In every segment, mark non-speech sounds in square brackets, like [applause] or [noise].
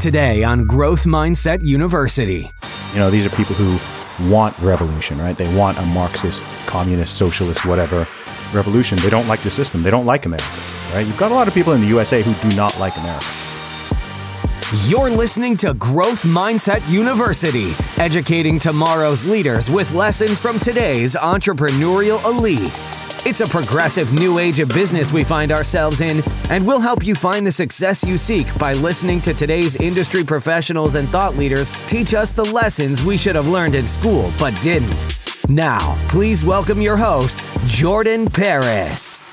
Today on Growth Mindset University. You know, these are people who want revolution, right? They want a Marxist, communist, socialist, whatever revolution. They don't like the system. They don't like America, right? You've got a lot of people in the USA who do not like America. You're listening to Growth Mindset University, educating tomorrow's leaders with lessons from today's entrepreneurial elite. It's a progressive new age of business we find ourselves in, and we'll help you find the success you seek by listening to today's industry professionals and thought leaders teach us the lessons we should have learned in school but didn't. Now, please welcome your host, Jordan Paris.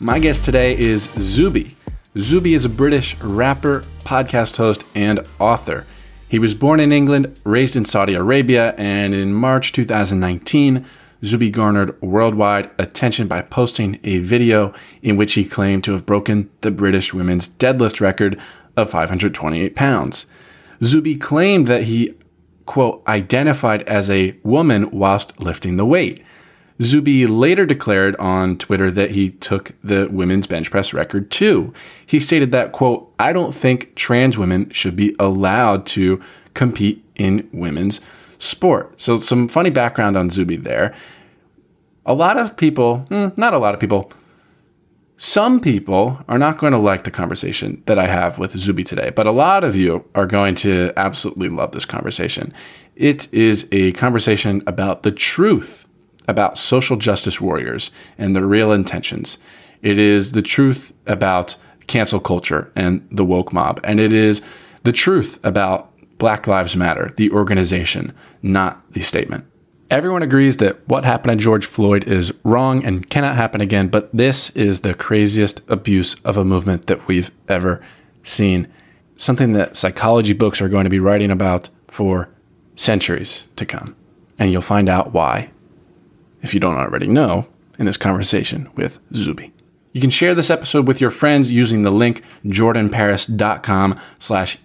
My guest today is Zuby. Zuby is a British rapper, podcast host, and author. He was born in England, raised in Saudi Arabia, and in March 2019, Zuby garnered worldwide attention by posting a video in which he claimed to have broken the British women's deadlift record of 528 pounds. Zuby claimed that he, quote, identified as a woman whilst lifting the weight. Zuby later declared on Twitter that he took the women's bench press record too. He stated that, quote, I don't think trans women should be allowed to compete in women's sport. So, some funny background on Zuby there. A lot of people, mm, not a lot of people, some people are not going to like the conversation that I have with Zuby today, but a lot of you are going to absolutely love this conversation. It is a conversation about the truth about social justice warriors and their real intentions. It is the truth about cancel culture and the woke mob. And it is the truth about Black Lives Matter, the organization, not the statement. Everyone agrees that what happened to George Floyd is wrong and cannot happen again, but this is the craziest abuse of a movement that we've ever seen. Something that psychology books are going to be writing about for centuries to come. And you'll find out why, if you don't already know, in this conversation with Zuby. You can share this episode with your friends using the link jordanparis.com slash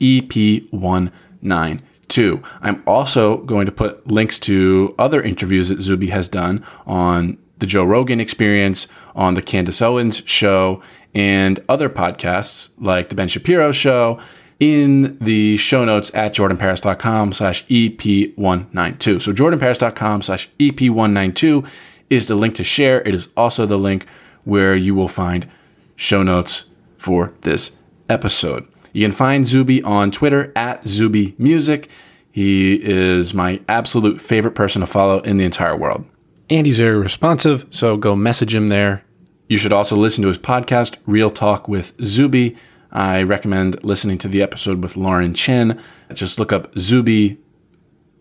EP192. I'm also going to put links to other interviews that Zuby has done on the Joe Rogan experience, on the Candace Owens show, and other podcasts like the Ben Shapiro show in the show notes at jordanparis.com slash EP192. So jordanparis.com slash EP192 is the link to share. It is also the link where you will find show notes for this episode. You can find Zuby on Twitter at Zuby Music. He is my absolute favorite person to follow in the entire world. And he's very responsive, so go message him there. You should also listen to his podcast, Real Talk with Zuby. I recommend listening to the episode with Lauren Chen. Just look up Zuby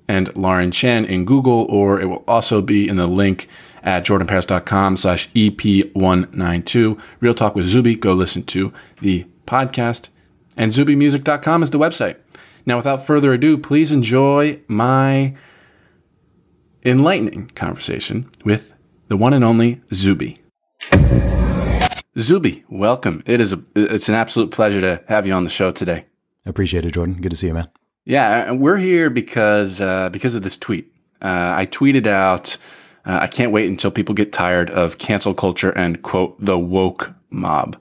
and Lauren Chen in Google, or it will also be in the link at jordanparis.com slash EP192. Real Talk with Zuby. Go listen to the podcast. And zubymusic.com is the website. Now, without further ado, please enjoy my enlightening conversation with the one and only Zuby. Zuby, welcome. It is a, it's an absolute pleasure to have you on the show today. Appreciate it, Jordan. Good to see you, man. Yeah, we're here because uh, because of this tweet. Uh, I tweeted out. Uh, I can't wait until people get tired of cancel culture and quote the woke mob.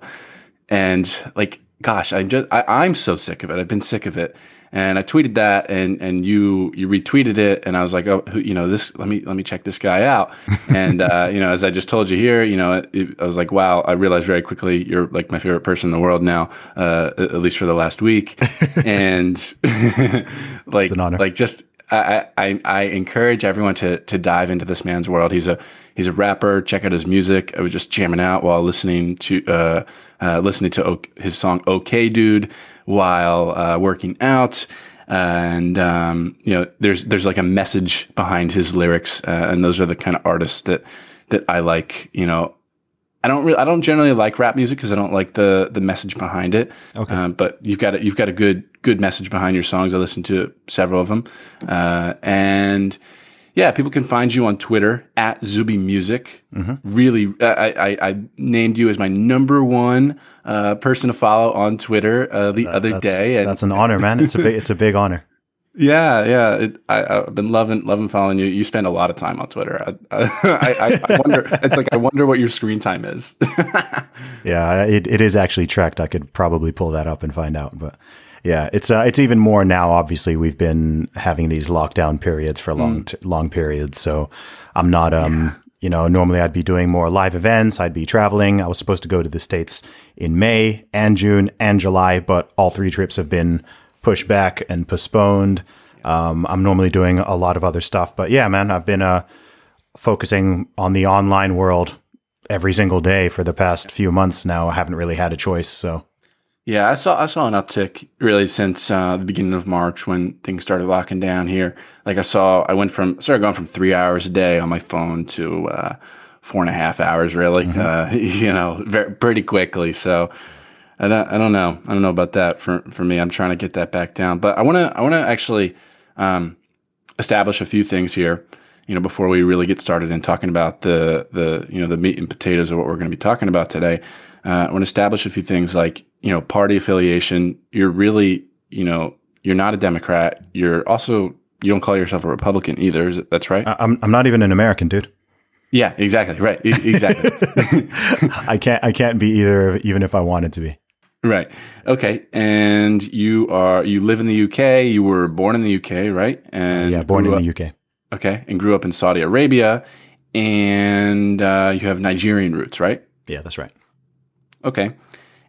And like, gosh, I'm just I, I'm so sick of it. I've been sick of it. And I tweeted that, and and you you retweeted it, and I was like, oh, you know, this let me let me check this guy out, [laughs] and uh, you know, as I just told you here, you know, it, it, I was like, wow, I realized very quickly you're like my favorite person in the world now, uh, at least for the last week, [laughs] and [laughs] like like just I, I encourage everyone to to dive into this man's world. He's a he's a rapper. Check out his music. I was just jamming out while listening to uh, uh listening to his song "Okay, Dude." while uh, working out. And um, you know, there's there's like a message behind his lyrics, uh, and those are the kind of artists that that I like. You know, I don't really, I don't generally like rap music because I don't like the the message behind it. Okay. Um, but you've got a, you've got a good good message behind your songs. I listen to several of them, uh, and yeah, people can find you on Twitter at Zuby Music. Mm-hmm. Really, I, I, I, named you as my number one uh, person to follow on Twitter uh, the that, other day. And that's an honor, man. It's a big, it's a big honor. Yeah, yeah. It, I, have been loving loving following you. You spend a lot of time on Twitter. I, I, [laughs] I, wonder. It's like I wonder what your screen time is. [laughs] yeah, it, it is actually tracked. I could probably pull that up and find out. But yeah, it's uh, it's even more now. Obviously, we've been having these lockdown periods for long mm. t- long periods. So I'm not um. Yeah. You know, normally I'd be doing more live events. I'd be traveling. I was supposed to go to the States in May and June and July, but all three trips have been pushed back and postponed. Um, I'm normally doing a lot of other stuff, but yeah, man, I've been uh, focusing on the online world every single day for the past few months now. I haven't really had a choice, so. Yeah, I saw I saw an uptick really since uh, the beginning of March when things started locking down here. Like I saw, I went from started going from three hours a day on my phone to uh, four and a half hours, really. Mm-hmm. Uh, [laughs] you know, very, pretty quickly. So I don't, I don't know. I don't know about that for, for me. I'm trying to get that back down. But I want to I want to actually um, establish a few things here. You know, before we really get started in talking about the the you know the meat and potatoes of what we're going to be talking about today. Uh, I want to establish a few things like you know party affiliation. You're really you know you're not a Democrat. You're also you don't call yourself a Republican either. Is it, that's right. I'm I'm not even an American, dude. Yeah, exactly. Right. Exactly. [laughs] [laughs] I can't I can't be either even if I wanted to be. Right. Okay. And you are you live in the UK. You were born in the UK, right? And yeah, born in up, the UK. Okay, and grew up in Saudi Arabia, and uh, you have Nigerian roots, right? Yeah, that's right. Okay,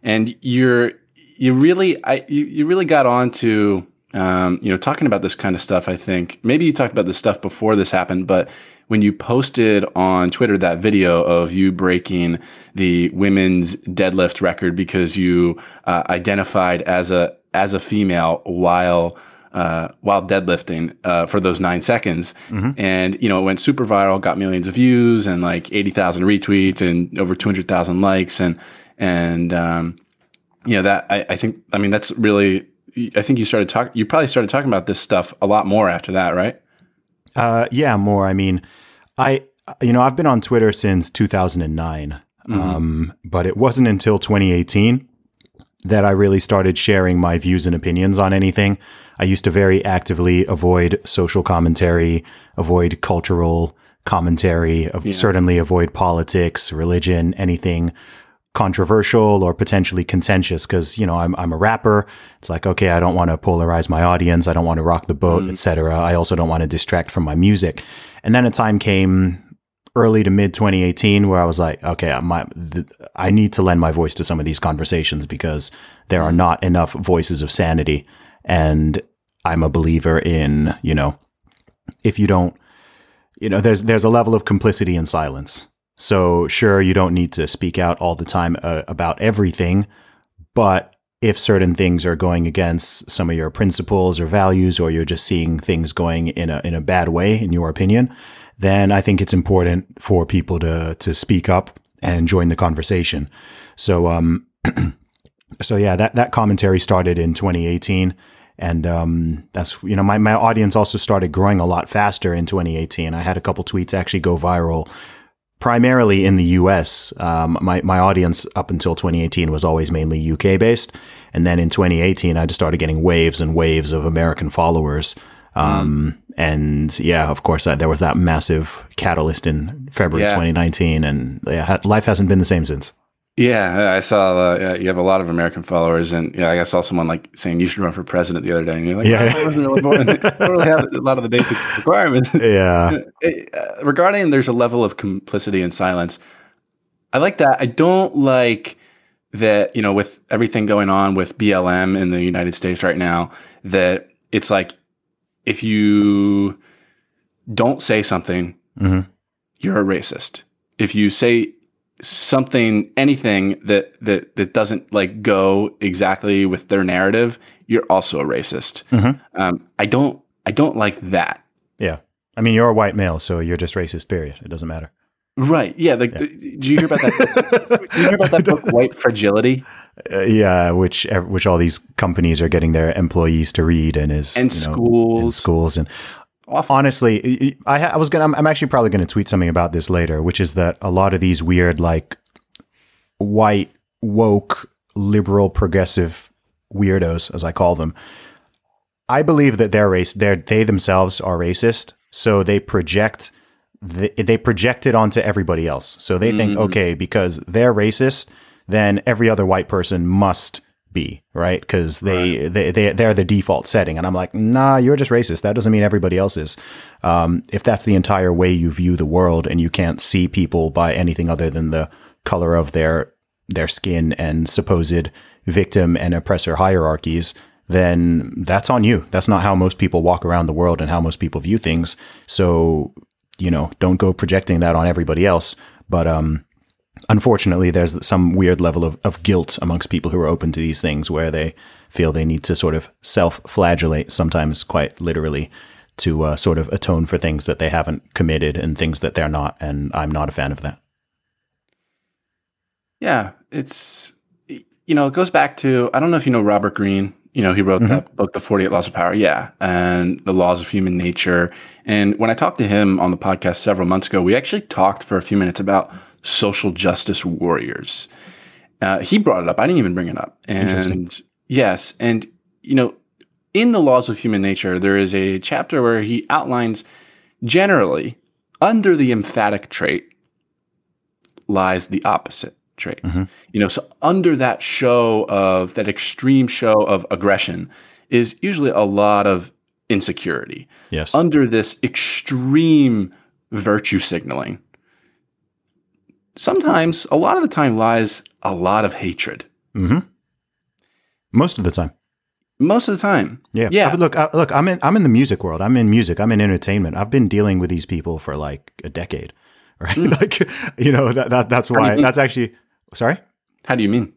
and you're you really I you, you really got on to um, you know talking about this kind of stuff. I think maybe you talked about this stuff before this happened, but when you posted on Twitter that video of you breaking the women's deadlift record because you uh, identified as a as a female while uh, while deadlifting uh, for those nine seconds, mm-hmm. and you know it went super viral, got millions of views and like eighty thousand retweets and over two hundred thousand likes, and and um, you know that I, I think I mean that's really I think you started talking you probably started talking about this stuff a lot more after that, right? Uh, yeah, more. I mean, I you know I've been on Twitter since 2009, mm-hmm. um, but it wasn't until 2018 that I really started sharing my views and opinions on anything. I used to very actively avoid social commentary, avoid cultural commentary, yeah. certainly avoid politics, religion, anything controversial or potentially contentious because you know I'm I'm a rapper. It's like okay, I don't want to polarize my audience. I don't want to rock the boat, mm. etc. I also don't want to distract from my music. And then a time came early to mid 2018 where I was like, okay, my, th- I need to lend my voice to some of these conversations because there are not enough voices of sanity. And I'm a believer in, you know, if you don't, you know, there's, there's a level of complicity in silence. So, sure, you don't need to speak out all the time uh, about everything, but if certain things are going against some of your principles or values, or you're just seeing things going in a in a bad way, in your opinion, then I think it's important for people to to speak up and join the conversation. So, um, [clears throat] so yeah, that that commentary started in 2018 and um, that's you know my, my audience also started growing a lot faster in 2018 i had a couple tweets actually go viral primarily in the US. Um, my, my audience up until 2018 was always mainly UK based. And then in 2018, I just started getting waves and waves of American followers. Um, mm. And yeah, of course, there was that massive catalyst in February yeah. 2019. And yeah, life hasn't been the same since. Yeah, I saw uh, you have a lot of American followers, and yeah, I saw someone like saying you should run for president the other day, and you're like, yeah, oh, I wasn't really born. I don't really have a lot of the basic [laughs] requirements. Yeah. [laughs] uh, regarding there's a level of complicity and silence. I like that. I don't like that. You know, with everything going on with BLM in the United States right now, that it's like if you don't say something, mm-hmm. you're a racist. If you say something anything that that that doesn't like go exactly with their narrative you're also a racist. Mm-hmm. um, i don't i don't like that. Yeah. I mean you're a white male so you're just racist period. It doesn't matter. Right. Yeah, like yeah. did you hear about that did you hear about that book [laughs] [laughs] white fragility? Uh, yeah which which all these companies are getting their employees to read and is and schools know, schools and Honestly, I, I was gonna. I'm, I'm actually probably gonna tweet something about this later, which is that a lot of these weird, like, white woke liberal progressive weirdos, as I call them, I believe that they're race. They're they themselves are racist, so they project the, they project it onto everybody else. So they think, mm-hmm. okay, because they're racist, then every other white person must be right because they, they they they're the default setting. And I'm like, nah, you're just racist. That doesn't mean everybody else is. Um, if that's the entire way you view the world, and you can't see people by anything other than the color of their their skin and supposed victim and oppressor hierarchies, then that's on you. That's not how most people walk around the world and how most people view things. So, you know, don't go projecting that on everybody else. But um, unfortunately, there's some weird level of, of guilt amongst people who are open to these things where they feel they need to sort of self flagellate, sometimes quite literally, to uh, sort of atone for things that they haven't committed and things that they're not. And I'm not a fan of that. Yeah, it's you know, it goes back to I don't know if you know Robert Greene. You know, he wrote Mm-hmm. that book, The 48 Laws of Power. Yeah. And the laws of human nature. And when I talked to him on the podcast several months ago, we actually talked for a few minutes about social justice warriors. Uh, he brought it up. I didn't even bring it up. And yes. And, you know, in the laws of human nature, there is a chapter where he outlines generally under the emphatic trait lies the opposite trait. You know, so under that show of that extreme show of aggression is usually a lot of insecurity. Yes. Under this extreme virtue signaling, sometimes a lot of the time lies a lot of hatred. Most of the time. Most of the time. Yeah. Yeah. Look, I, look, I'm in I'm in the music world. I'm in music. I'm in entertainment. I've been dealing with these people for like a decade. [laughs] Right? Hmm. like you know, that, that that's why that's actually sorry? How do you mean?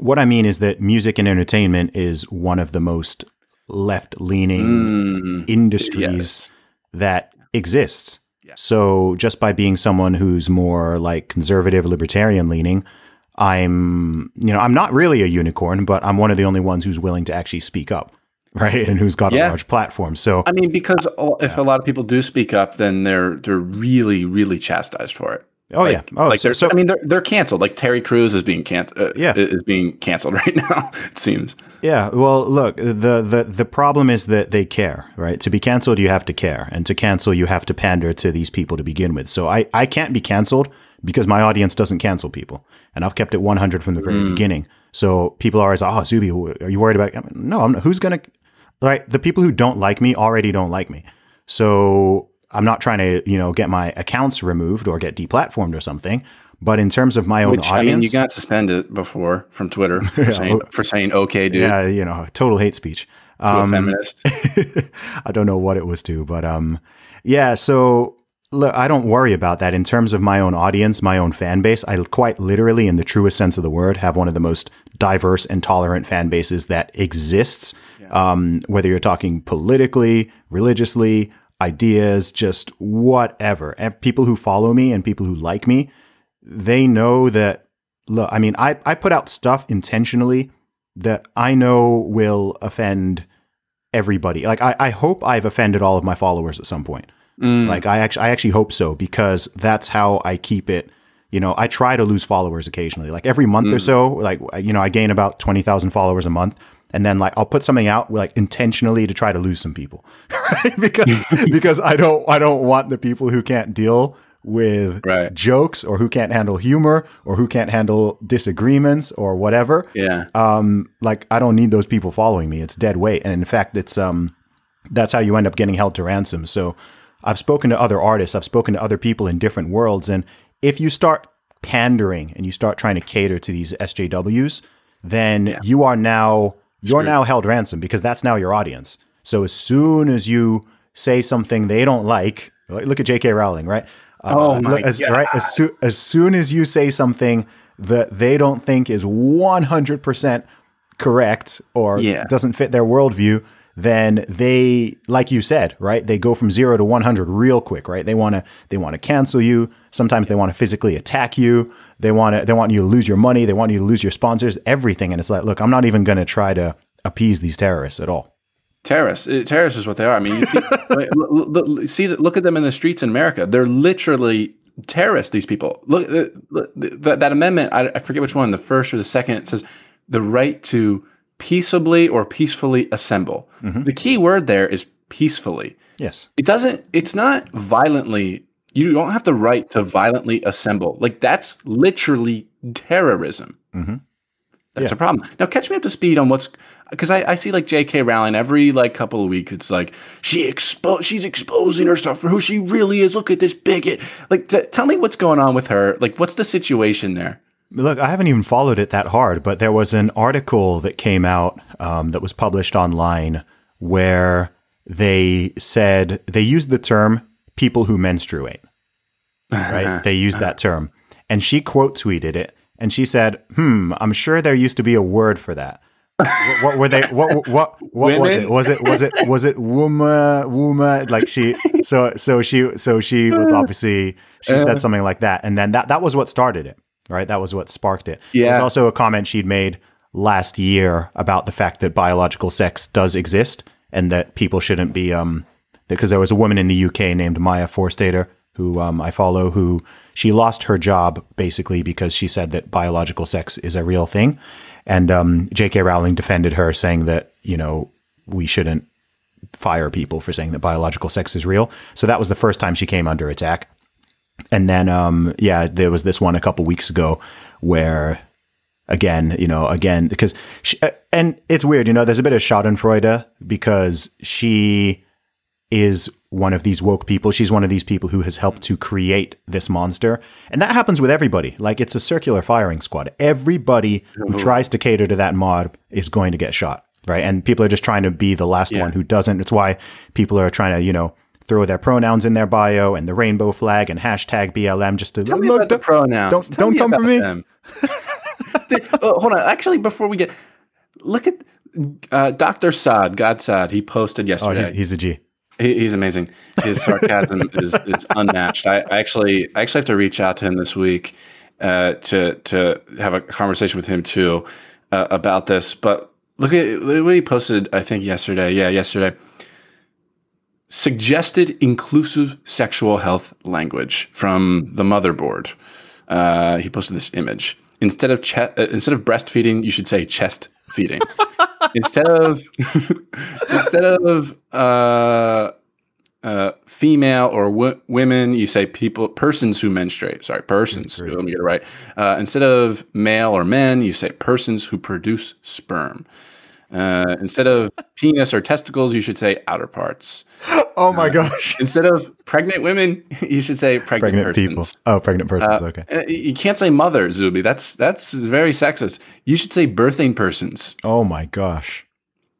What I mean is that music and entertainment is one of the most left-leaning Mm, industries yes. that exists. So just by being someone who's more like conservative libertarian leaning, I'm you know, I'm not really a unicorn, but I'm one of the only ones who's willing to actually speak up, [laughs] right? And who's got a large platform. So I mean, because if a lot of people do speak up, then they're they're really really chastised for it. Oh yeah. Oh, like so, they're, so I mean, they're they're canceled. Like Terry Crews is being canceled. Uh, Yeah. is being canceled [laughs] right now. It seems. Yeah. Well, look, the the the problem is that they care, right? To be canceled, you have to care, and to cancel, you have to pander to these people to begin with. So I I can't be canceled because my audience doesn't cancel people, and I've kept it 100 from the very Mm. beginning. So people are always, oh, Zuby, are you worried about? I mean, no, I'm not. Who's gonna? Right, the people who don't like me already don't like me. So I'm not trying to, you know, get my accounts removed or get deplatformed or something. But in terms of my own Which I audience, mean, you got suspended before from Twitter [laughs] for saying for saying okay, dude, yeah, you know, total hate speech. to a feminist. [laughs] I don't know what it was to, but um, yeah. So look, I don't worry about that in terms of my own audience, my own fan base. I quite literally, in the truest sense of the word, have one of the most diverse and tolerant fan bases that exists. Um, whether you're talking politically, religiously, ideas, just whatever. And people who follow me and people who like me, they know that. Look, I mean, I I put out stuff intentionally that I know will offend everybody. Like I, I hope I've offended all of my followers at some point. Mm. Like I actually I actually hope so because that's how I keep it. You know, I try to lose followers occasionally. Like every month or mm. so, like you know, I gain about twenty thousand followers a month. And then like I'll put something out like intentionally to try to lose some people. [laughs] Right? Because [laughs] because I don't I don't want the people who can't deal with Right. jokes or who can't handle humor or who can't handle disagreements or whatever. Yeah, um like i don't need those people following me. It's dead weight. And in fact it's um that's how you end up getting held to ransom. So i've spoken to other artists. I've spoken to other people in different worlds. And if you start pandering and you start trying to cater to these sjws then you are now you're now held ransom because that's now your audience. So as soon as you say something they don't like look at jk rowling right Oh my as, right as, soo- as soon as you say something that they don't think is 100% correct or Yeah. doesn't fit their worldview, then they, like you said, right? They go from zero to 100 real quick, right? They want to, they want to cancel you. Sometimes they want to physically attack you. They want to, they want you to lose your money. They want you to lose your sponsors, everything. And it's like, look, I'm not even going to try to appease these terrorists at all. Terrorists. Uh, Terrorists is what they are. I mean, you see, [laughs] wait, l- l- l- see, look at them in the streets in America. They're literally terrorists. These people. Look, uh, look, that, that amendment. I, I forget which one. The first or the second. It says the right to peaceably or peacefully assemble. The key word there is peacefully. Yes. It doesn't, it's not violently, you don't have the right to violently assemble. Like that's literally terrorism. That's Yeah. a problem. Now, catch me up to speed on what's, because I, I see like J.K. Rowling every like couple of weeks. It's like she expo- she's exposing herself for who she really is. Look at this bigot. Like, t- tell me what's going on with her. Like, what's the situation there? Look, I haven't even followed it that hard, but there was an article that came out um, that was published online where they said they used the term people who menstruate. Right? they used that term. And she quote tweeted it and she said, hmm, I'm sure there used to be a word for that. What, what were they? What what what was it? Was it was it was it woma woma? Like she so so she so she was obviously she said something like that, and then that that was what started it, right? That was what sparked it. Yeah. There's also a comment she'd made last year about the fact that biological sex does exist and that people shouldn't be um because there was a woman in the UK named Maya Forstater who um, I follow who she lost her job basically because she said that biological sex is a real thing, and um, J.K. Rowling defended her saying that you know we shouldn't fire people for saying that biological sex is real. So that was the first time she came under attack. And then, um, yeah, there was this one a couple weeks ago where, again, you know, again, because, she, uh, and it's weird, you know, there's a bit of Schadenfreude because she is one of these woke people. She's one of these people who has helped to create this monster. And that happens with everybody. Like it's a circular firing squad. Everybody who tries to cater to that mob is going to get shot. Right. And people are just trying to be the last Yeah. one who doesn't. It's why people are trying to, you know, throw their pronouns in their bio and the rainbow flag and hashtag BLM just to Tell look. about the don't- pronouns. Don't Tell don't come for me. oh, hold on. Actually, before we get, look at uh, Dr. Saad, Gad Saad. He posted Oh, yesterday. he's, he's a G. He, he's amazing. His sarcasm [laughs] is, is unmatched. I, I actually I actually have to reach out to him this week uh, to to have a conversation with him too uh, about this. But look at, what he posted. I think yesterday. Yeah, yesterday. Suggested inclusive sexual health language from the motherboard. Uh, he posted this image. Instead of che- uh, instead of breastfeeding, you should say chest feeding. instead of [laughs] instead of uh, uh, female or w- women, you say people, persons who menstruate. Sorry, persons. Let me get it right. Uh, instead of male or men, you say persons who produce sperm. Uh, instead of penis or testicles, you should say outer parts. Oh my gosh. [laughs] Instead of pregnant women, [laughs] you should say pregnant, Pregnant people. Oh, pregnant persons. okay. Uh, You can't say mother, Zuby. That's that's very sexist. You should say birthing persons. Oh my gosh.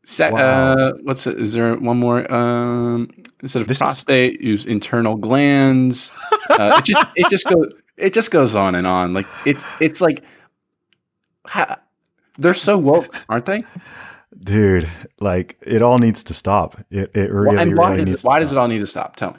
Se- Wow. uh, what's it? Is there one more? Um, instead of This is- use internal glands. Uh, it just it just goes it just goes on and on. Like it's it's like ha- they're so woke, aren't they? Dude, like it all needs to stop. It, it really, and why really does needs it, why does it all need to stop? Tell me.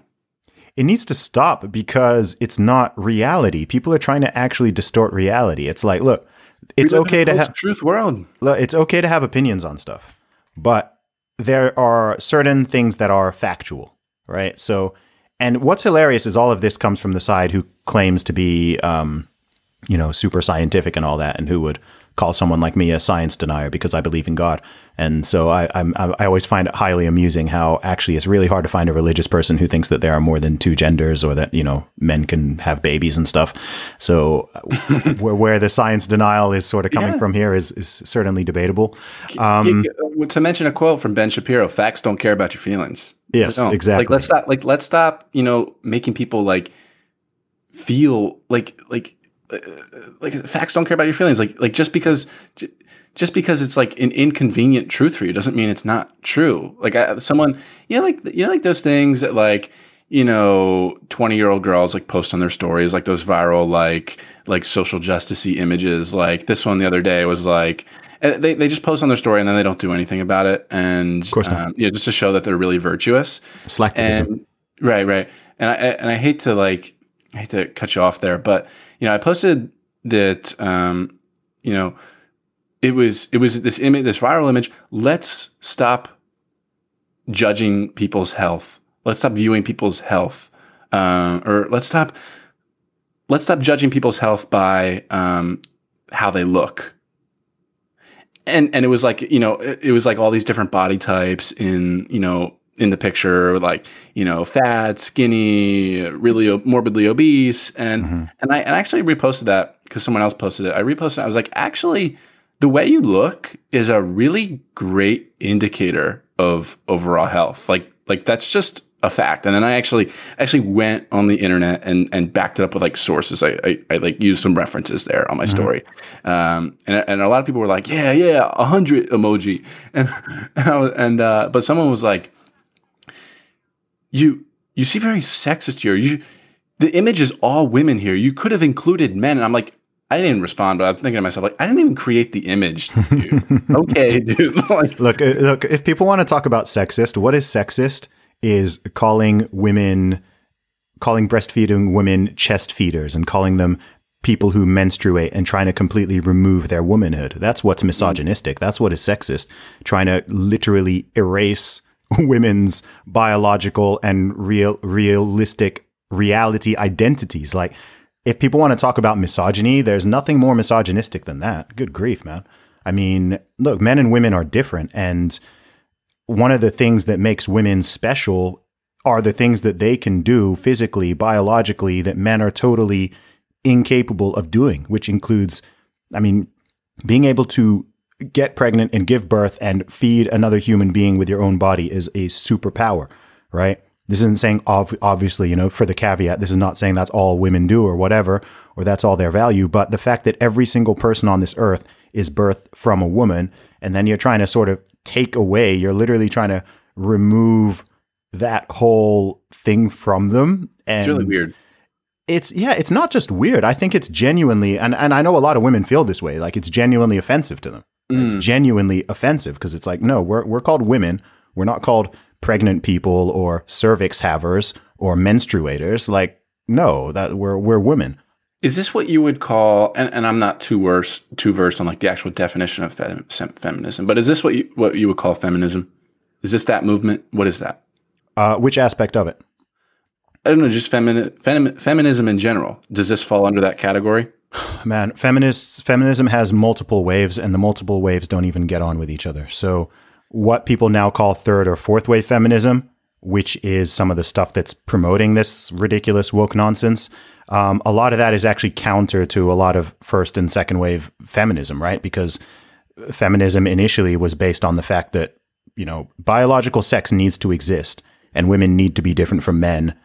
it needs to stop because it's not reality. People are trying to actually distort reality. It's like, look, it's We live in okay to have post-truth world. look, it's okay to have opinions on stuff, but there are certain things that are factual, right? So, and what's hilarious is all of this comes from the side who claims to be, um, you know, super scientific and all that, and who would call someone like me a science denier because I believe in God. And so I, I'm, I always find it highly amusing how actually it's really hard to find a religious person who thinks that there are more than two genders or that you know men can have babies and stuff. So [laughs] where, where the science denial is sort of coming Yeah. from here is is certainly debatable. Um, to mention a quote from Ben Shapiro, facts don't care about your feelings. Yes, exactly. Like let's stop like let's stop, you know, making people like feel like like uh, like facts don't care about your feelings. Like like just because just because it's like an inconvenient truth for you doesn't mean it's not true. Like I, someone, you know, like you know, like those things that like you know, twenty year old girls like post on their stories, like those viral like like social justicey images. Like this one the other day was like eh, they they just post on their story and then they don't do anything about it, and of course not. um, you know, just to show that they're really virtuous. Slacktivism. And right, right. And I and I hate to like I hate to cut you off there, but you know, I posted that um, you know, it was it was this image, this viral image. Let's stop judging people's health. Let's stop viewing people's health, um, or let's stop let's stop judging people's health by um, how they look. and and it was like you know it, it was like all these different body types in you know in the picture like you know fat skinny really o- morbidly obese. And and i and I actually reposted that because someone else posted it. I reposted it. I was like actually the way you look is a really great indicator of overall health. Like like that's just a fact. And then i actually actually went on the internet and and backed it up with like sources. I i, I like used some references there on my story. Um and, and a lot of people were like yeah yeah a hundred emoji. [laughs] And and, I was, and uh but someone was like you you seem very sexist here. You the image is all women here. You could have included men. And I'm like, I didn't respond, but I'm thinking to myself, like, I didn't even create the image. Dude. [laughs] okay, dude. [laughs] like, Look, uh, look. If people want to talk about sexist, what is sexist is calling women, calling breastfeeding women chest feeders, and calling them people who menstruate and trying to completely remove their womanhood. That's what's misogynistic. That's what is sexist. Trying to literally erase [laughs] women's biological and real, realistic reality identities. Like, if people want to talk about misogyny, there's nothing more misogynistic than that. Good grief, man. I mean, look, men and women are different. And one of the things that makes women special are the things that they can do physically, biologically, that men are totally incapable of doing, which includes, I mean, being able to get pregnant and give birth and feed another human being with your own body is a superpower, right? This isn't saying, ob- obviously, you know, for the caveat, this is not saying that's all women do or whatever, or that's all their value, but the fact that every single person on this earth is birthed from a woman, and then you're trying to sort of take away, you're literally trying to remove that whole thing from them. And it's really weird. it's yeah, it's not just weird. I think it's genuinely, and and I know a lot of women feel this way. Like it's genuinely offensive to them. It's genuinely offensive because it's like, no, we're we're called women. We're not called pregnant people or cervix havers or menstruators. Like, no, that we're we're women. Is this what you would call? And, and I'm not too versed too versed on like the actual definition of fem, feminism, but is this what you what you would call feminism? Is this that movement? What is that? Uh, which aspect of it? I don't know, just femini- fem- feminism in general. Does this fall under that category? [sighs] Man, feminists feminism has multiple waves, and the multiple waves don't even get on with each other. So, what people now call third or fourth wave feminism, which is some of the stuff that's promoting this ridiculous woke nonsense, um, a lot of that is actually counter to a lot of first and second wave feminism, right? Because feminism initially was based on the fact that you know biological sex needs to exist, and women need to be different from men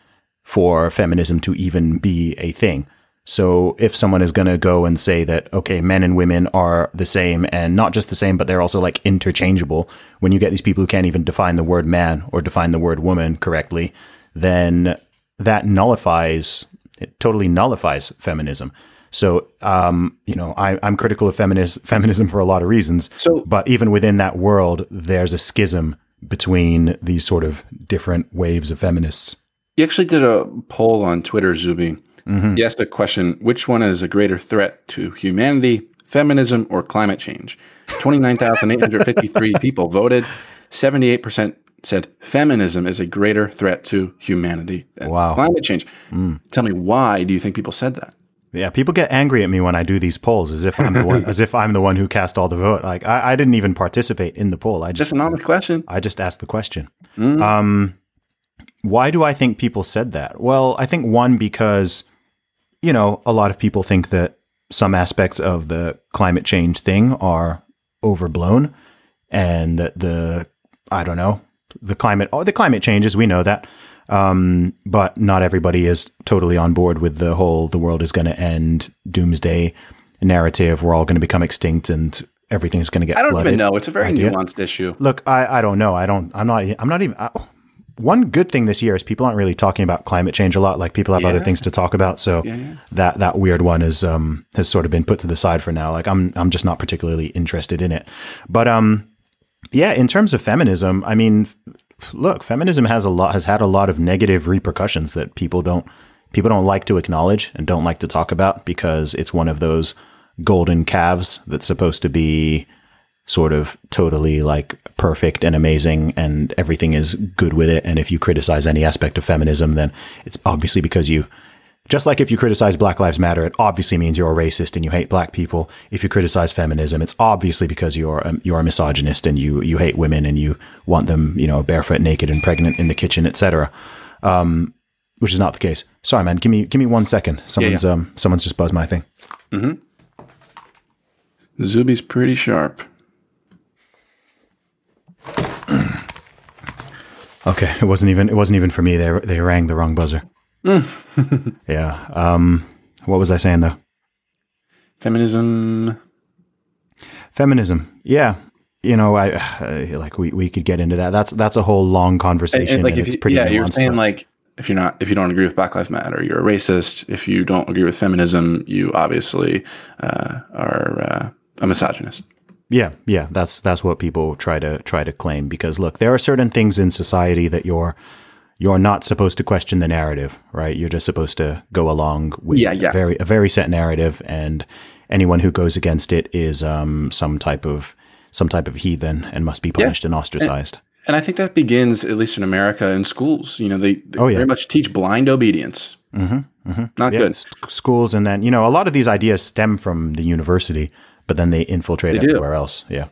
for feminism to even be a thing. So if someone is going to go and say that, okay, men and women are the same and not just the same, but they're also like interchangeable, when you get these people who can't even define the word man or define the word woman correctly, then that nullifies, it totally nullifies feminism. So, um, you know, I, I'm critical of feminist, [laughs] feminism for a lot of reasons. So- but even within that world, there's a schism between these sort of different waves of feminists. You actually did a poll on Twitter, Zuby. Mm-hmm. You asked a question which one is a greater threat to humanity, feminism, or climate change? 29,853 [laughs] people voted. 78% said feminism is a greater threat to humanity than Wow. climate change. Mm. Tell me, why do you think people said that? Yeah, people get angry at me when I do these polls, as if I'm the one, [laughs] as if I'm the one who cast all the vote. Like I, I didn't even participate in the poll. I Just just, an honest question. I just asked the question. Mm. Um, why do I think people said that? Well, I think one because, you know, a lot of people think that some aspects of the climate change thing are overblown, and that the I don't know the climate oh the climate changes we know that um, but not everybody is totally on board with the whole the world is going to end doomsday narrative we're all going to become extinct and everything's going to get I don't flooded even know. It's a very idea. nuanced issue. look i i don't know i don't i'm not i'm not even I, one good thing this year is people aren't really talking about climate change a lot like people have other things to talk about. So yeah. that that weird one is um has sort of been put to the side for now. Like i'm i'm just not particularly interested in it. But um yeah, in terms of feminism, I mean, look, feminism has a lot has had a lot of negative repercussions that people don't people don't like to acknowledge and don't like to talk about because it's one of those golden calves that's supposed to be sort of totally like perfect and amazing and everything is good with it and if you criticize any aspect of feminism then it's obviously because you just like if you criticize Black Lives Matter, it obviously means you're a racist and you hate black people. If you criticize feminism, it's obviously because you're a, you're a misogynist and you you hate women and you want them, you know, barefoot, naked, and pregnant in the kitchen, etc. Um, which is not the case. Sorry, man. Give me give me one second. Someone's yeah. um someone's just buzzed my thing. Hmm. Zuby's pretty sharp. Okay, it wasn't even it wasn't even for me. They they rang the wrong buzzer. [laughs] yeah. Um, what was I saying though? Feminism. Feminism. Yeah. You know, I uh, like we, we could get into that. That's that's a whole long conversation. And, like and if it's you, pretty yeah, you're saying but- like if you're not if you don't agree with Black Lives Matter, you're a racist. If you don't agree with feminism, you obviously uh, are uh, a misogynist. Yeah, yeah, that's that's what people try to try to claim because look, there are certain things in society that you're you're not supposed to question the narrative, right? You're just supposed to go along with Yeah, yeah. a very a very set narrative and anyone who goes against it is um some type of some type of heathen and must be punished and ostracized. And I think that begins, at least in America, in schools. You know, they, they Oh, yeah. very much teach blind obedience. Mm-hmm, mm-hmm. Not yeah, good. s- schools and then, you know, a lot of these ideas stem from the university, but then they infiltrate They do. everywhere else. Yeah.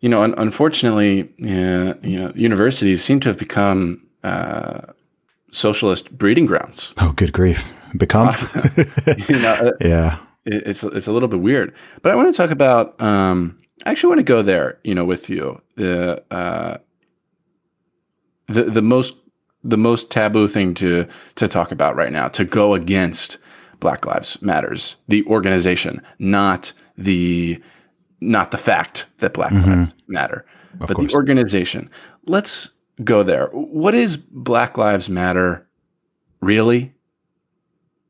You know, un- unfortunately, uh, you know, universities seem to have become uh, socialist breeding grounds. Oh, good grief. Become? [laughs] you know, uh, [laughs] yeah. it- it's it's a little bit weird. But I want to talk about. Um, I actually want to go there. You know, with you the uh, the the most the most taboo thing to to talk about right now to go against Black Lives Matters, the organization, not the not the fact that Black Lives Matter, but course. the organization. Let's go there. What is Black Lives Matter really?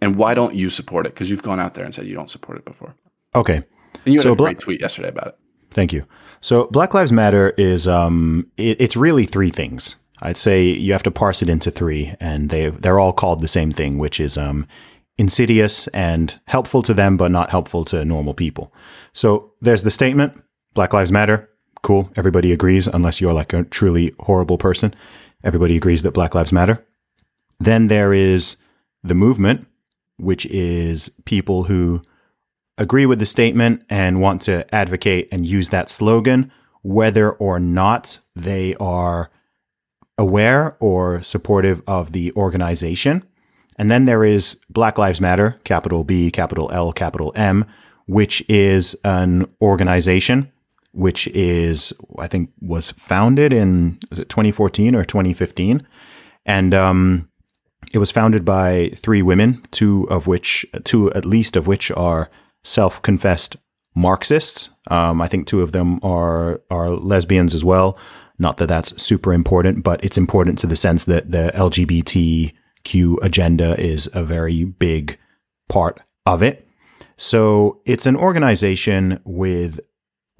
And why don't you support it? Because you've gone out there and said you don't support it before. Okay. And you had So a Bla- great tweet yesterday about it. Thank you. So Black Lives Matter is um it, it's really three things. I'd say you have to parse it into three, and they they're all called the same thing, which is um insidious and helpful to them, but not helpful to normal people. So there's the statement: Black Lives Matter. Cool. Everybody agrees, unless you're like a truly horrible person. Everybody agrees that Black Lives Matter. Then there is the movement, which is people who agree with the statement and want to advocate and use that slogan, whether or not they are aware or supportive of the organization. And then there is Black Lives Matter, capital B, capital L, capital M, which is an organization which is, I think, was founded in was it 2014 or 2015, and um, it was founded by three women, two of which, two at least of which are self-confessed Marxists. Um, I think two of them are are lesbians as well. Not that that's super important, but it's important to the sense that the LGBTQ agenda is a very big part of it. So it's an organization with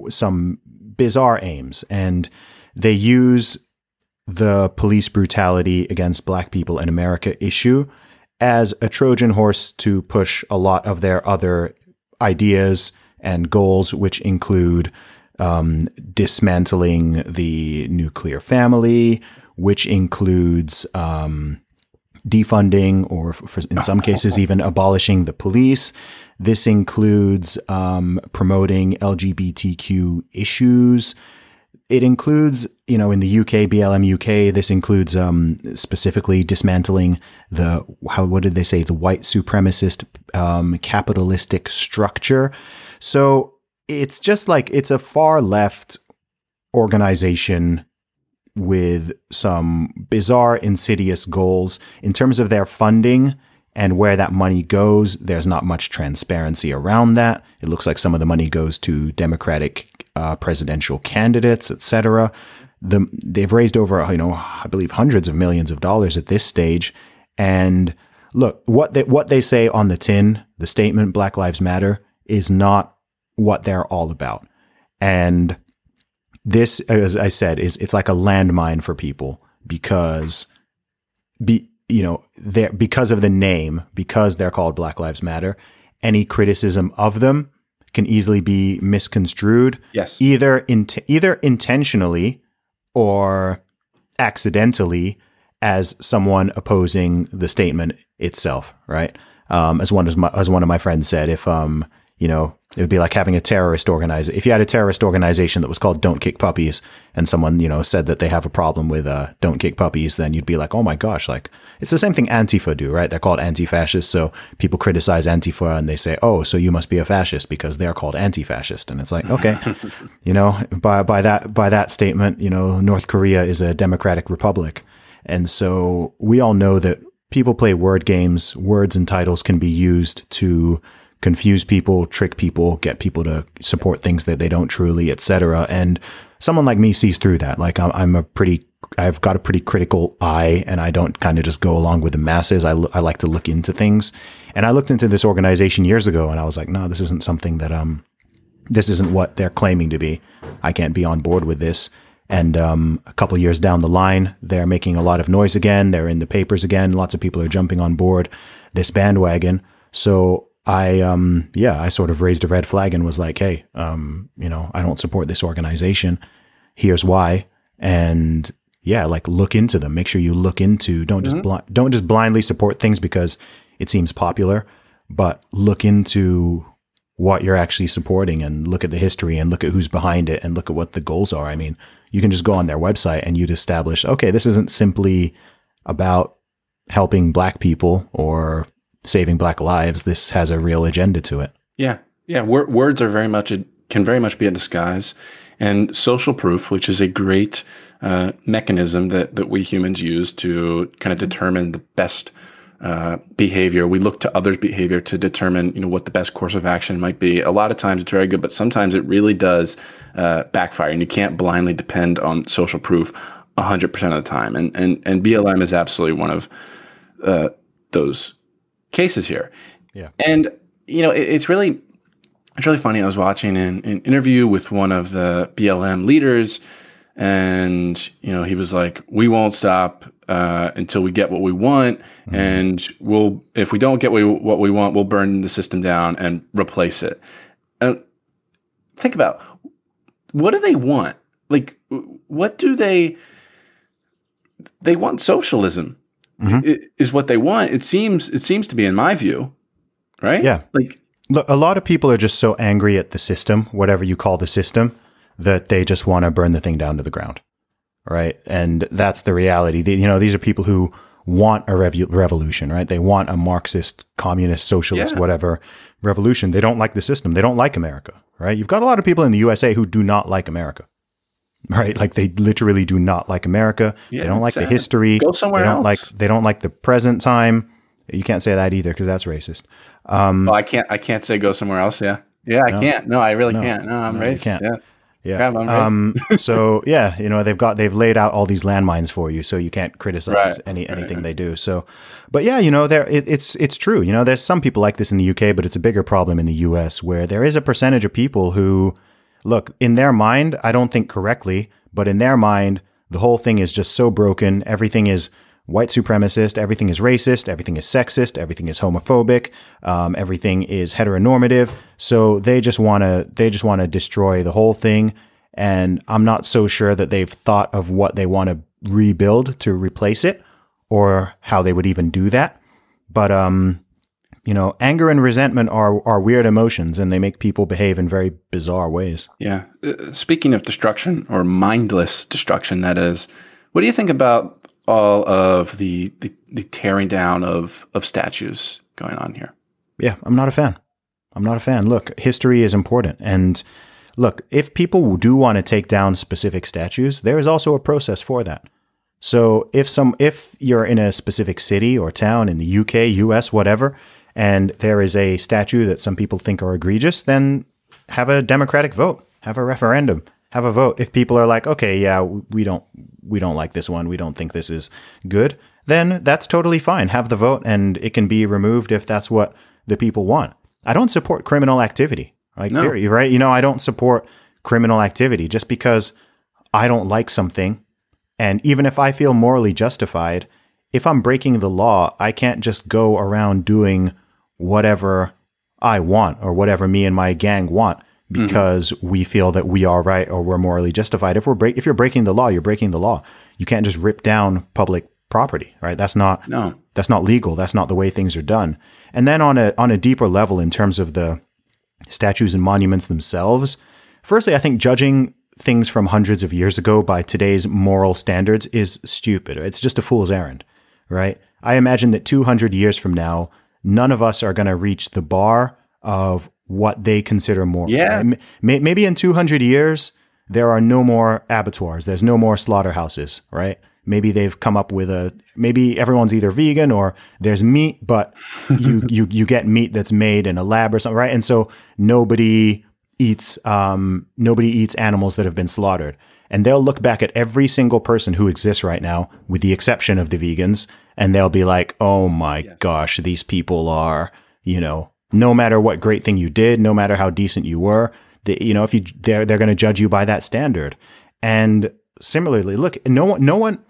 some bizarre aims, and they use the police brutality against black people in America issue as a Trojan horse to push a lot of their other ideas and goals, which include um, dismantling the nuclear family, which includes um, defunding or, for, in some cases, even abolishing the police. This includes um, promoting LGBTQ issues. It includes, you know, in the UK, BLM UK, this includes um, specifically dismantling the, how, what did they say, the white supremacist um, capitalistic structure. So it's just like, it's a far left organization with some bizarre, insidious goals in terms of their funding and where that money goes. There's not much transparency around that. It looks like some of the money goes to Democratic uh, presidential candidates, etc. The, they've raised over, you know, I believe hundreds of millions of dollars at this stage. And look, what they, what they say on the tin, the statement Black Lives Matter, is not what they're all about. And this, as I said, is it's like a landmine for people because, be you know, they because of the name, because they're called Black Lives Matter. Any criticism of them can easily be misconstrued, Yes. either in, either intentionally or accidentally as someone opposing the statement itself. Right. Um, as one as, my, as one of my friends said, if um, you know, it would be like having a terrorist organization. If you had a terrorist organization that was called Don't Kick Puppies, and someone you know said that they have a problem with uh, Don't Kick Puppies, then you'd be like, oh my gosh, like it's the same thing Antifa do, right? They're called anti-fascists, so people criticize Antifa and they say, oh, so you must be a fascist because they're called anti-fascist, and it's like, [laughs] okay, you know, by by that by that statement, you know, North Korea is a democratic republic, and so we all know that people play word games. Words and titles can be used to confuse people, trick people, get people to support things that they don't truly, etc. And someone like me sees through that. Like I'm, a pretty, I've got a pretty critical eye, and I don't kind of just go along with the masses. I, I like to look into things, and I looked into this organization years ago, and I was like, no, this isn't something that um, this isn't what they're claiming to be. I can't be on board with this. And um, a couple years down the line, they're making a lot of noise again. They're in the papers again. Lots of people are jumping on board this bandwagon. So I, um, yeah, I sort of raised a red flag and was like, hey, um, you know, I don't support this organization. Here's why. And yeah, like look into them. Make sure you look into. Don't just mm-hmm. bl- don't just blindly support things because it seems popular, but look into what you're actually supporting and look at the history and look at who's behind it and look at what the goals are. I mean, you can just go on their website and you'd establish, okay, this isn't simply about helping black people or saving black lives. This has a real agenda to it. Yeah. Yeah. words are very much, a, can very much be a disguise. And social proof, which is a great uh, mechanism that, that we humans use to kind of determine the best uh, behavior. We look to others' behavior to determine, you know, what the best course of action might be. A lot of times it's very good, but sometimes it really does uh, backfire, and you can't blindly depend on social proof 100% of the time. And and and BLM is absolutely one of uh, those cases here. Yeah. And you know, it, it's really it's really funny. I was watching an, an interview with one of the BLM leaders and you know he was like we won't stop uh, until we get what we want mm-hmm. and we'll if we don't get what we want we'll burn the system down and replace it and think about what do they want like what do they they want socialism mm-hmm. is what they want it seems it seems to be in my view right yeah like look a lot of people are just so angry at the system whatever you call the system that they just want to burn the thing down to the ground. Right. And that's the reality. you know, these are people who want a rev- revolution, right? They want a Marxist, communist, socialist, yeah. whatever revolution. They don't like the system. They don't like America, right? You've got a lot of people in the USA who do not like America, right? Like they literally do not like America. Yeah, they don't like sad. the history. Go somewhere they don't else. like they don't like the present time. You can't say that either because that's racist. Um, well, I can't. I can't say go somewhere else. Yeah, yeah, I no, can't. No, I really no, can't. No, I'm no, racist. can't. Yeah. Yeah. Um, so yeah, you know, they've got, they've laid out all these landmines for you, so you can't criticize right. any, anything right. they do. So, but yeah, you know, there, it, it's, it's true. You know, there's some people like this in the UK, but it's a bigger problem in the US where there is a percentage of people who look in their mind, I don't think correctly, but in their mind, the whole thing is just so broken. Everything is, white supremacist, everything is racist, everything is sexist, everything is homophobic, um, everything is heteronormative. So they just want to they just want to destroy the whole thing. And I'm not so sure that they've thought of what they want to rebuild to replace it, or how they would even do that. But um, you know, anger and resentment are are weird emotions, and they make people behave in very bizarre ways. Yeah. Uh, speaking of destruction or mindless destruction, that is. What do you think about all of the, the, the tearing down of of statues going on here. Yeah, I'm not a fan. I'm not a fan. Look, history is important. And look, if people do want to take down specific statues, there is also a process for that. So if some if you're in a specific city or town in the UK, US, whatever, and there is a statue that some people think are egregious, then have a democratic vote, have a referendum, have a vote. If people are like, okay, yeah, we don't we don't like this one, we don't think this is good, then that's totally fine. Have the vote and it can be removed if that's what the people want. I don't support criminal activity. Like no. period, right? You know, I don't support criminal activity just because I don't like something. And even if I feel morally justified, if I'm breaking the law, I can't just go around doing whatever I want or whatever me and my gang want Mm-hmm. because mm-hmm. we feel that we are right or we're morally justified. If we're break, if you're breaking the law, you're breaking the law. You can't just rip down public property, right? That's not No. that's not legal. That's not the way things are done. And then on a on a deeper level, in terms of the statues and monuments themselves, firstly, I think judging things from hundreds of years ago by today's moral standards is stupid. It's just a fool's errand, right? I imagine that 200 years from now, none of us are going to reach the bar of what they consider moral. Yeah. right? May- Maybe in 200 years, there are no more abattoirs. There's no more slaughterhouses, right? Maybe they've come up with a, maybe everyone's either vegan or there's meat, but [laughs] you, you, you get meat that's made in a lab or something, right? And so nobody eats, um, nobody eats animals that have been slaughtered. And they'll look back at every single person who exists right now, with the exception of the vegans, and they'll be like, oh my gosh, these people are, you know, no matter what great thing you did, no matter how decent you were, they, you know, if you they're they're going to judge you by that standard. And similarly, look, no one, no one,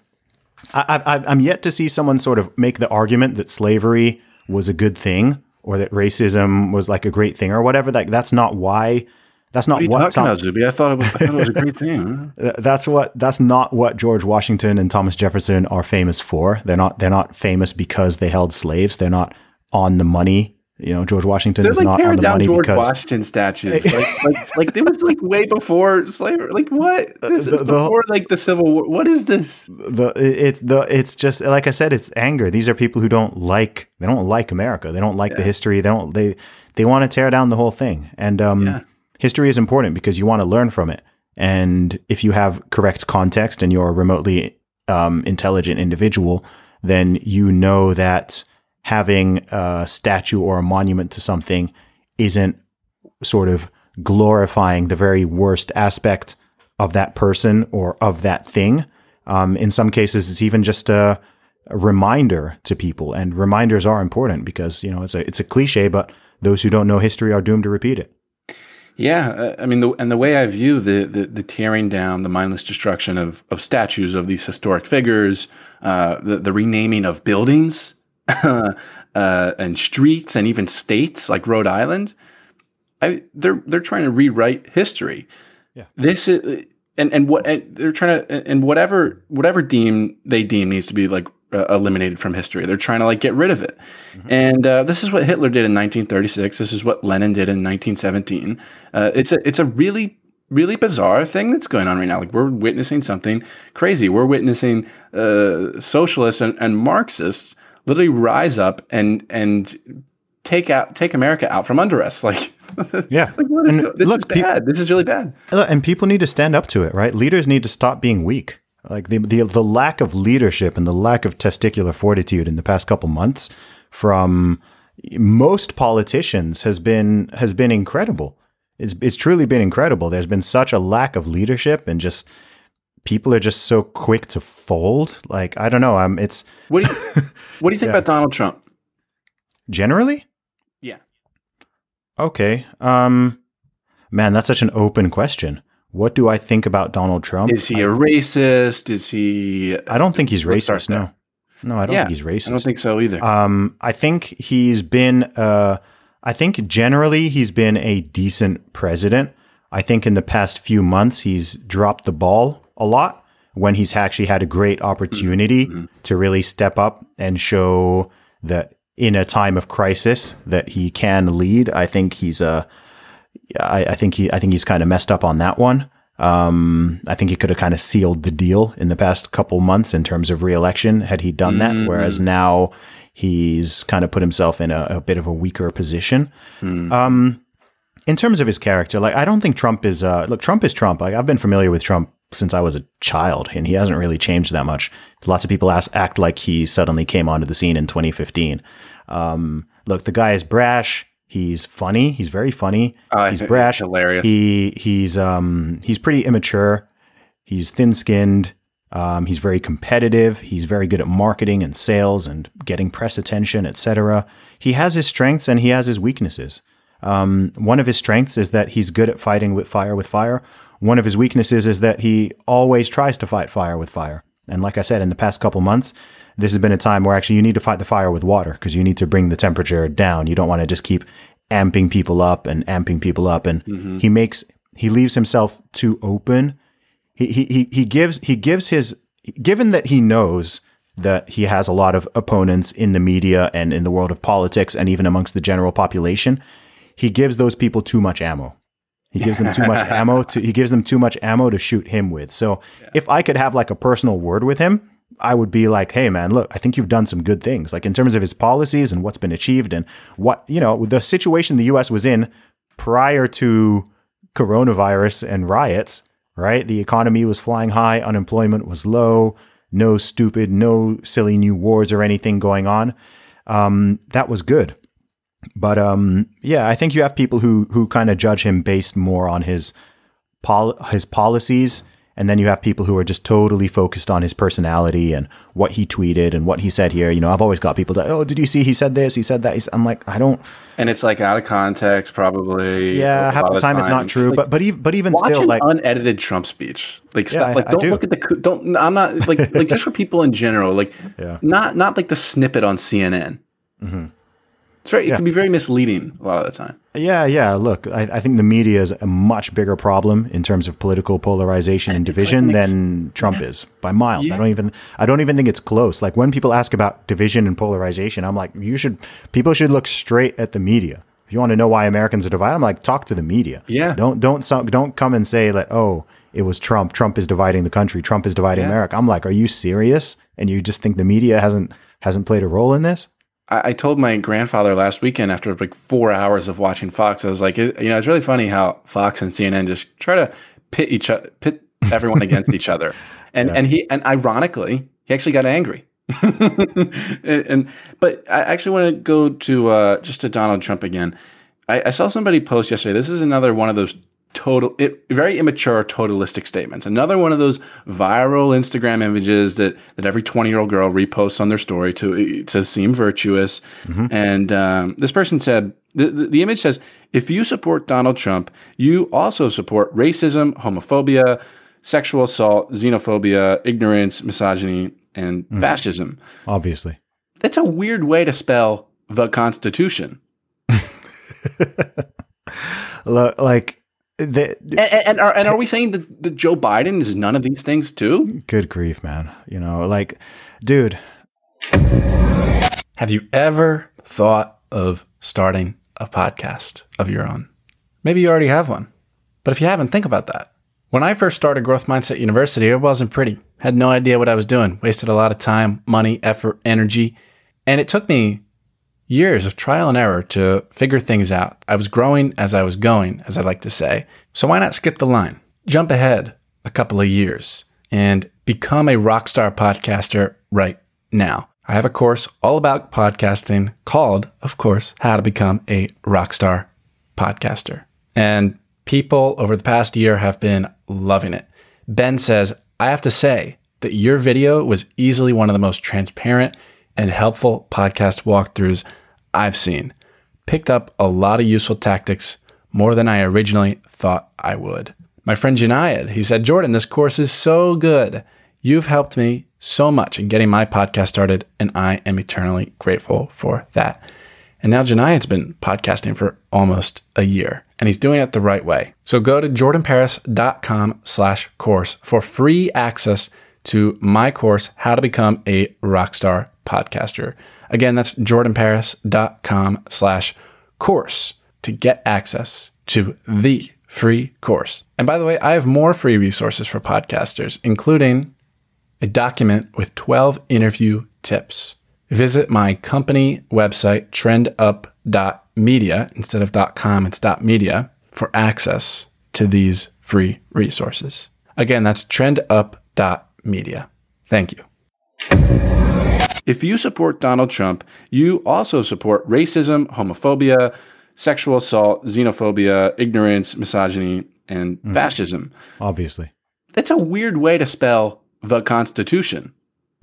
I, I, I'm yet to see someone sort of make the argument that slavery was a good thing or that racism was like a great thing or whatever. Like that's not why. That's not What what Tom- about, I thought it was, I thought it was a great thing. [laughs] Th- that's what that's not what George Washington and Thomas Jefferson are famous for. They're not they're not famous because they held slaves. They're not on the money. You know, George Washington They're is like not on the down money George because Washington statues. [laughs] Like, like, like it was like way before slavery. Like what? This the- is the- before like the Civil War. What is this? the it's the it's just like I said, it's anger. These are people who don't like they don't like America. They don't like the history. They don't they they want to tear down the whole thing. And um, Yeah. History is important because you want to learn from it. And if you have correct context and you're a remotely um, intelligent individual, then you know that having a statue or a monument to something isn't sort of glorifying the very worst aspect of that person or of that thing. Um, in some cases, it's even just a, a reminder to people, and reminders are important because you know it's a it's a cliche, but those who don't know history are doomed to repeat it. Yeah, uh, I mean, the, and the way I view the, the the tearing down, the mindless destruction of of statues of these historic figures, uh, the the renaming of buildings, [laughs] uh, and streets, and even states like Rhode Island, I they're they're trying to rewrite history. Yeah. This is and and what and they're trying to and whatever whatever deem they deem needs to be like uh, eliminated from history. They're trying to like get rid of it. And uh, this is what Hitler did in 1936. This is what Lenin did in 1917. Uh, it's a it's a really really bizarre thing that's going on right now. Like we're witnessing something crazy. We're witnessing uh, socialists and, and Marxists literally rise up and and take out take America out from under us. [laughs] Like Yeah, [laughs] like is And this look, is bad. this is really bad. And people need to stand up to it, right? Leaders need to stop being weak. Like the, the the lack of leadership and the lack of testicular fortitude in the past couple months from most politicians has been has been incredible. It's it's truly been incredible. There's been such a lack of leadership and just people are just so quick to fold. Like I don't know. I'm it's What do you [laughs] what do you think Yeah. about Donald Trump? generally Yeah. okay. Um, man, that's such an open question. What do I think about Donald Trump? Is he a racist? Is he? I don't think he's racist. No, no, I don't Yeah, think he's racist. I don't think so either. Um, I think he's been. Uh, I think generally he's been a decent president. I think in the past few months he's dropped the ball a lot when he's actually had a great opportunity to really step up and show that in a time of crisis that he can lead. I think he's a. I, I think he. I think he's kind of messed up on that one. Um, I think he could have kind of sealed the deal in the past couple months in terms of reelection had he done that. Whereas now he's kind of put himself in a, a bit of a weaker position. Um, in terms of his character, like I don't think Trump is. Uh, look, Trump is Trump. Like I've been familiar with Trump since I was a child, and he hasn't really changed that much. Lots of people ask, act like he suddenly came onto the scene in 2015. Um, look, the guy is brash. He's funny. He's very funny. Uh, he's brash. hilarious. He he's um he's pretty immature. He's thin skinned. Um, he's very competitive. He's very good at marketing and sales and getting press attention, etc. He has his strengths and he has his weaknesses. Um, one of his strengths is that he's good at fighting with fire with fire. One of his weaknesses is that he always tries to fight fire with fire. And like I said, in the past couple months, this has been a time where actually you need to fight the fire with water because you need to bring the temperature down. You don't want to just keep amping people up and amping people up. And mm-hmm. he makes, he leaves himself too open. He, he, he, he gives, he gives his, given that he knows that he has a lot of opponents in the media and in the world of politics and even amongst the general population. He gives those people too much ammo. He gives them too much [laughs] ammo to he gives them too much ammo to shoot him with. So if I could have like a personal word with him, I would be like, "Hey man, look, I think you've done some good things. Like in terms of his policies and what's been achieved and what, you know, the situation the US was in prior to coronavirus and riots, right? The economy was flying high, unemployment was low, no stupid, no silly new wars or anything going on. Um, that was good. But um, yeah, I think you have people who who kind of judge him based more on his pol- his policies, and then you have people who are just totally focused on his personality and what he tweeted and what he said here. You know, I've always got people that, oh, did you see he said this? He said that. He's, I'm like, I don't. And it's like out of context, probably. Yeah, half the of time it's not true. Like, but but even but even still, like unedited Trump speech. Like, Yeah, I- like I don't do. look at the don't. I'm not like like just [laughs] for people in general. Like, Yeah. not not like the snippet on CNN. It's very. It Yeah. can be very misleading a lot of the time. Yeah, yeah. Look, I, I think the media is a much bigger problem in terms of political polarization and it's like division mixed- than Trump is by miles. Yeah. I don't even I don't even think it's close. Like when people ask about division and polarization, I'm like, you should people should look straight at the media. If you want to know why Americans are divided, I'm like, talk to the media. Yeah. Don't don't don't come and say that oh it was Trump. Trump is dividing the country. Trump is dividing Yeah. America. I'm like, are you serious? And you just think the media hasn't hasn't played a role in this? I, I told my grandfather last weekend after like four hours of watching Fox, I was like, you know, it's really funny how Fox and CNN just try to pit each o- pit everyone against each other, [laughs] and and he and ironically, he actually got angry. [laughs] and, and but I actually want to go to uh, just to Donald Trump again. I, I saw somebody post yesterday. This is another one of those total, it, very immature, totalistic statements. Another one of those viral Instagram images that that every twenty year old girl reposts on their story to to seem virtuous. And um, this person said. The, the, the image says, if you support Donald Trump, you also support racism, homophobia, sexual assault, xenophobia, ignorance, misogyny, and fascism. Obviously. That's a weird way to spell the Constitution. [laughs] Look, like the, And, and, and are, and are we saying that, that Joe Biden is none of these things too? Good grief, man. You know, like, dude, Have you ever thought of starting a podcast of your own? Maybe you already have one, but if you haven't, think about that. When I first started Growth Mindset University, it wasn't pretty. Had no idea what I was doing, wasted a lot of time, money, effort, energy, and it took me years of trial and error to figure things out. I was growing as I was going, as I like to say. So why not skip the line? Jump ahead a couple of years and become a rockstar podcaster right now. I have a course all about podcasting called, of course, How to Become a Rockstar Podcaster. And people over the past year have been loving it. Ben says, I have to say that your video was easily one of the most transparent and helpful podcast walkthroughs I've seen. Picked up a lot of useful tactics, more than I originally thought I would. My friend Janayad, he said, Jordan, this course is so good. You've helped me so much in getting my podcast started, and I am eternally grateful for that. And now Janayad's been podcasting for almost a year, and he's doing it the right way. So go to jordanparis.com slash course for free access to my course, How to Become a Rockstar Podcaster. Again, that's jordanparis.com slash course to get access to the free course. And by the way, I have more free resources for podcasters, including a document with 12 interview tips. Visit my company website, trendup.media. Instead of .com, it's .media for access to these free resources. Again, that's trendup.media. Thank you. If you support Donald Trump, you also support racism, homophobia, sexual assault, xenophobia, ignorance, misogyny, and mm-hmm. fascism. obviously. That's a weird way to spell the Constitution. [laughs]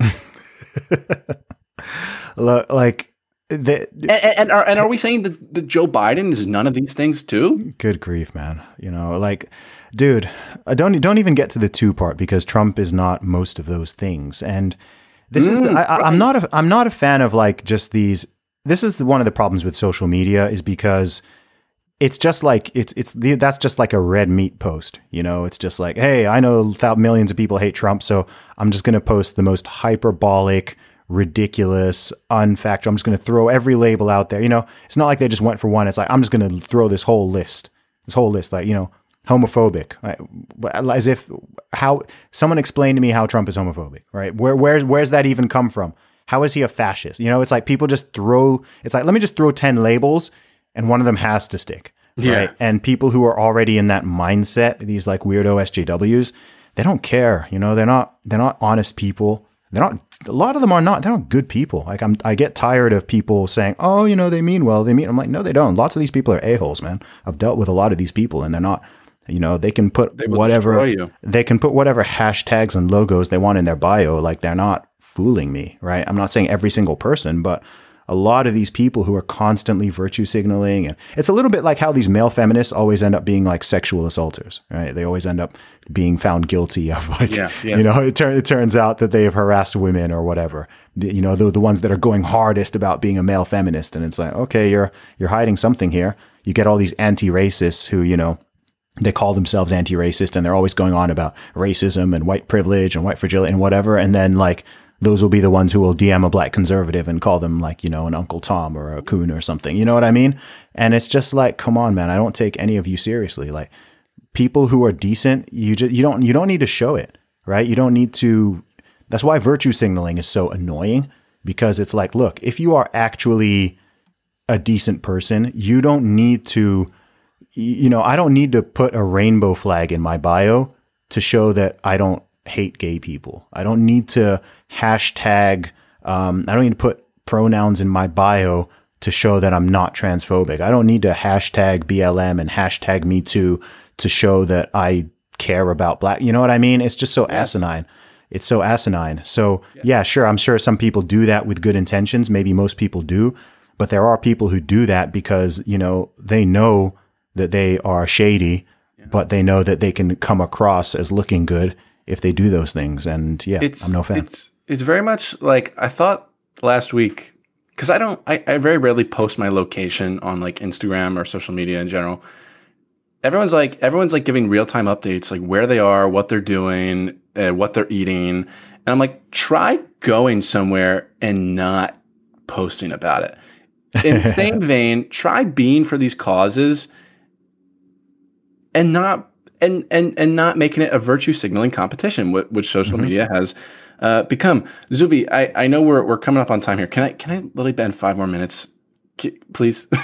Look, like, the, And, and, are, and are we saying that, that Joe Biden is none of these things too? good grief, man. You know, like, dude, I don't don't even get to the two part because Trump is not most of those things. And this is, the, mm, I, I, I'm not a, I'm not a fan of like just these. This is one of the problems with social media is because it's just like it's it's the, that's just like a red meat post, you know. It's just like, hey, I know millions of people hate Trump, so I'm just going to post the most hyperbolic, ridiculous, unfactual. I'm just going to throw every label out there. You know, it's not like they just went for one. It's like I'm just going to throw this whole list, this whole list, like you know, homophobic, right? as if how someone explained to me how Trump is homophobic, right? Where where's where's that even come from? How is he a fascist? You know, it's like people just throw. It's like let me just throw ten labels, and one of them has to stick. Yeah. Right? And people who are already in that mindset, these like weirdo SJWs, they don't care. You know, they're not they're not honest people. They're not. A lot of them are not. They're not good people. Like I'm. I get tired of people saying, "Oh, you know, they mean well. They mean." I'm like, no, they don't. Lots of these people are a holes, man. I've dealt with a lot of these people, and they're not. You know, they can put will whatever they can put whatever hashtags and logos they want in their bio. Like they're not fooling me, right? I'm not saying every single person, but a lot of these people who are constantly virtue signaling, and it's a little bit like how these male feminists always end up being like sexual assaulters, right? They always end up being found guilty of [laughs] like, Yeah, yeah. you know, it, tur- it turns out that they have harassed women or whatever. The- You know, they're the ones that are going hardest about being a male feminist, and it's like, okay, you're you're hiding something here. You get all these anti-racists who, you know, they call themselves anti-racist and they're always going on about racism and white privilege and white fragility and whatever. And then like those will be the ones who will DM a black conservative and call them like, you know, an Uncle Tom or a coon or something. You know what I mean? And it's just like, come on, man, I don't take any of you seriously. Like people who are decent, you just you don't you don't need to show it, right? You don't need to that's why virtue signaling is so annoying because it's like, look, if you are actually a decent person, you don't need to you know, I don't need to put a rainbow flag in my bio to show that I don't hate gay people. I don't need to hashtag, um, I don't need to put pronouns in my bio to show that I'm not transphobic. I don't need to hashtag BLM and hashtag me too to show that I care about black. You know what I mean? It's just so asinine. It's so asinine. So yeah, sure. I'm sure some people do that with good intentions. Maybe most people do, but there are people who do that because, you know, they know that they are shady, but they know that they can come across as looking good if they do those things. And yeah, it's I'm no fan. It's it's very much like I thought last week because I don't I, I very rarely post my location on like Instagram or social media in general. Everyone's like everyone's like giving real time updates like where they are, what they're doing, uh, what they're eating, and I'm like try going somewhere and not posting about it. In the [laughs] same vein, try being for these causes and not and and and not making it a virtue signaling competition, wh- which social Mm-hmm. media has uh, become. Zuby, I, I know we're we're coming up on time here. Can I can I literally bend five more minutes, please? [laughs]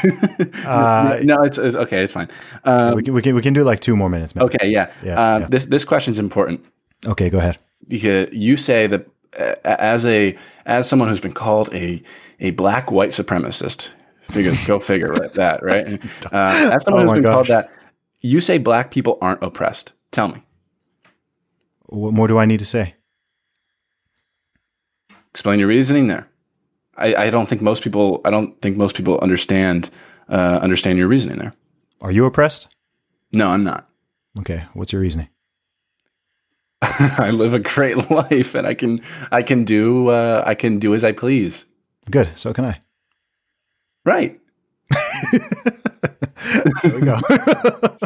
Uh, no, it's, it's okay. It's fine. Um, we, can, we can we can do like two more minutes, man. okay, yeah. Yeah, um, yeah. This this question is important Okay, go ahead. because you say that uh, as a as someone who's been called a a black white supremacist. Figure, go figure, right? That right. [laughs] Uh, as someone Oh who's been called gosh. that, you say black people aren't oppressed. Tell me. What more do I need to say? explain your reasoning there. I, I don't think most people I don't think most people understand uh, understand your reasoning there. Are you oppressed? No, I'm not. Okay, what's your reasoning? [laughs] I live a great [laughs] life and I can I can do uh, I can do as I please. Good. So can I. Right. [laughs] There we go. [laughs]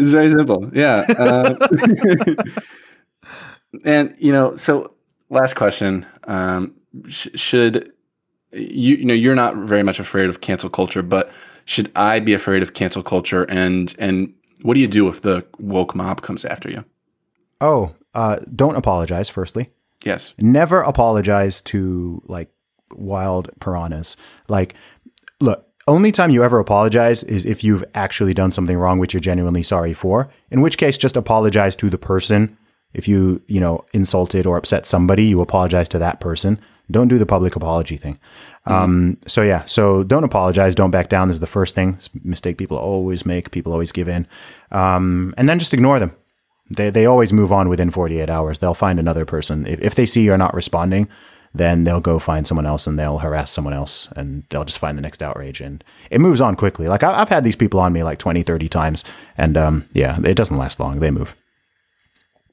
It's very simple. Yeah. Uh, [laughs] and you know, so last question: um, sh- Should you you know you're not very much afraid of cancel culture, but should I be afraid of cancel culture? And and what do you do if the woke mob comes after you? oh, uh, don't apologize. Firstly, Yes. never apologize to like wild piranhas. Like, look, only time you ever apologize is if you've actually done something wrong, which you're genuinely sorry for. In which case, just apologize to the person. If you, you know, insulted or upset somebody, you apologize to that person. Don't do the public apology thing. Um, so yeah, so don't apologize. Don't back down is the first thing. It's a mistake people always make. People always give in. Um, and then just ignore them. They, they always move on within 48 hours. They'll find another person. If, if they see you're not responding, then they'll go find someone else and they'll harass someone else and they'll just find the next outrage. And it moves on quickly. Like I, I've had these people on me like 20, 30 times. And um, yeah, it doesn't last long. They move.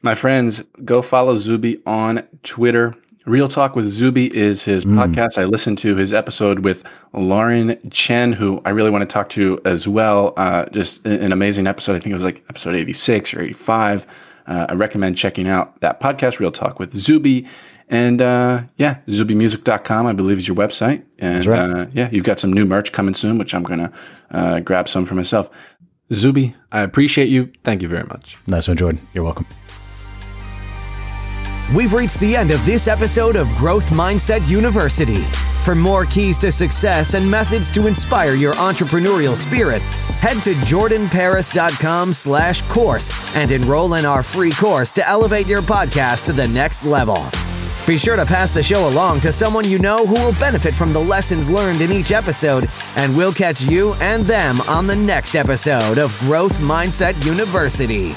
My friends, go follow Zuby on Twitter. Real Talk with Zuby is his podcast. I listened to his episode with Lauren Chen, who I really want to talk to as well. Uh, just an amazing episode. I think it was like episode 86 or 85. Uh, I recommend checking out that podcast, Real Talk with Zuby. And uh, yeah, zubymusic.com, I believe, is your website. And right. uh, yeah, you've got some new merch coming soon, which I'm going to uh, grab some for myself. Zuby, I appreciate you. Thank you very much. Nice one, Jordan. You're welcome. We've reached the end of this episode of Growth Mindset University. For more keys to success and methods to inspire your entrepreneurial spirit, head to jordanparis.com slash course and enroll in our free course to elevate your podcast to the next level. Be sure to pass the show along to someone you know who will benefit from the lessons learned in each episode, and we'll catch you and them on the next episode of Growth Mindset University.